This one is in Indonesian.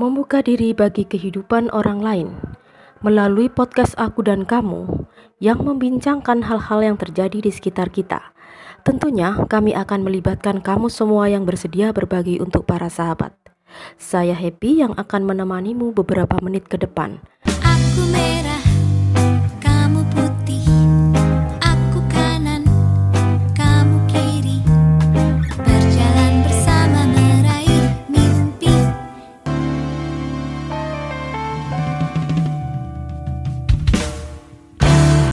membuka diri bagi kehidupan orang lain melalui podcast aku dan kamu yang membincangkan hal-hal yang terjadi di sekitar kita. Tentunya kami akan melibatkan kamu semua yang bersedia berbagi untuk para sahabat. Saya Happy yang akan menemanimu beberapa menit ke depan. Aku